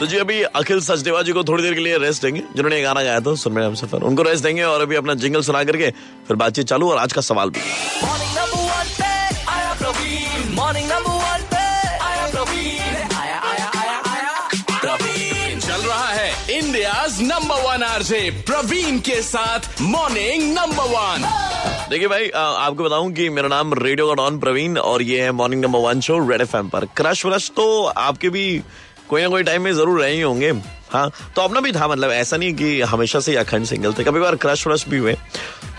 तो जी अभी अखिल सचदेवा जी को थोड़ी देर के लिए रेस्ट देंगे। जिन्होंने ये गाना गाया था सुन में हम सफ़र। उनको रेस्ट देंगे और अभी अपना जिंगल सुना करके फिर बातचीत चालू और आज का सवाल भी। मॉर्निंग नंबर वन पे आया प्रवीण। मॉर्निंग नंबर वन पे आया प्रवीण। आया आया आया आया प्रवीण। चल रहा है India number one RJ Praveen के साथ मॉर्निंग नंबर वन देखिए भाई आ, आपको बताऊँ कि मेरा नाम रेडियो का डॉन प्रवीण और ये है morning number one show Red FM पर। क्रश व्रश तो आपके भी कोई ना कोई टाइम में ज़रूर रहे ही होंगे। हाँ तो अपना भी था मतलब ऐसा नहीं कि हमेशा से अखंड सिंगल थे। कभी बार क्रश व्रश भी हुए।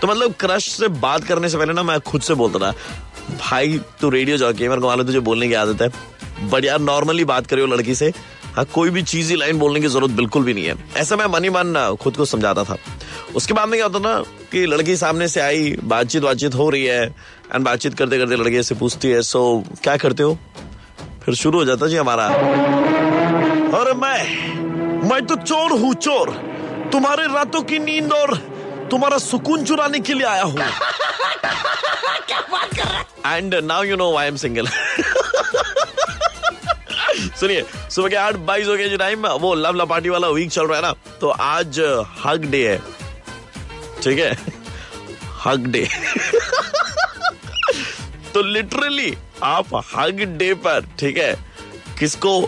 तो मतलब क्रश से बात करने से पहले ना मैं खुद से बोलता था, भाई, तू रेडियो जॉकी है मेरे को मालूम तुझे बोलने की आदत है। बट यार नॉर्मली बात करियो लड़की से। हाँ कोई भी चीज़ ही लाइन बोलने की ज़रूरत बिल्कुल भी नहीं है। ऐसा मैं मन ही मन खुद को समझाता था। उसके बाद में क्या होता ना कि लड़की सामने से आई बातचीत बातचीत हो रही है एंड बातचीत करते करते लड़के से पूछती है सो क्या करते हो? फिर शुरू हो जाता जी हमारा। अरे मैं मैं तो चोर हूँ चोर। तुम्हारे रातों की नींद और तुम्हारा सुकून चुराने के लिए आया हूँ। क्या बात कर रहा and now you know I am single सुनिए सुबह के आठ बाईस हो गए जो टाइम वो लव पार्टी वाला वीक चल रहा है ना तो आज हग डे है। ठीक है? हग डे तो लिटरली आप हग डे पर, ठीक है? किसको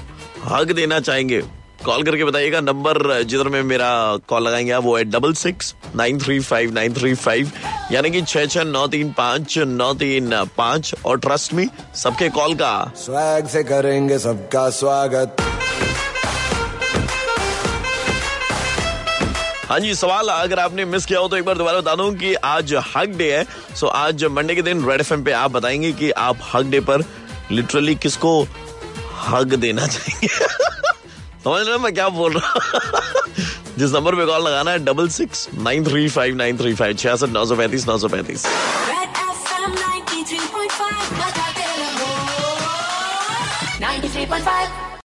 हग देना चाहेंगे? कॉल करके बताइएगा नंबर जिधर में मेरा कॉल लगाएँगे आप, वो है double six nine three five nine three five यानी कि छह छह नौ तीन पाँच, नौ तीन पाँच, और ट्रस्ट मी सबके कॉल का। स्वैग से करेंगे सबका स्वागत। हाँ जी, सवाल अगर आपने मिस किया हो तो एक बार दोबारा बता दूँ कि आज हक डे है। सो आज मंडे के दिन रेड एफ़ पे आप बताएँगे कि आप हक डे पर लिटरली किसको हक देना चाहेंगे समझ रहे मैं क्या बोल रहा हूँ? जिस नंबर पे कॉल लगाना है double six nine three five nine three five छियासठ नौ सौ पैंतीस, नौ सौ पैंतीस। Red FM 93.5 बजाते रहो 93.5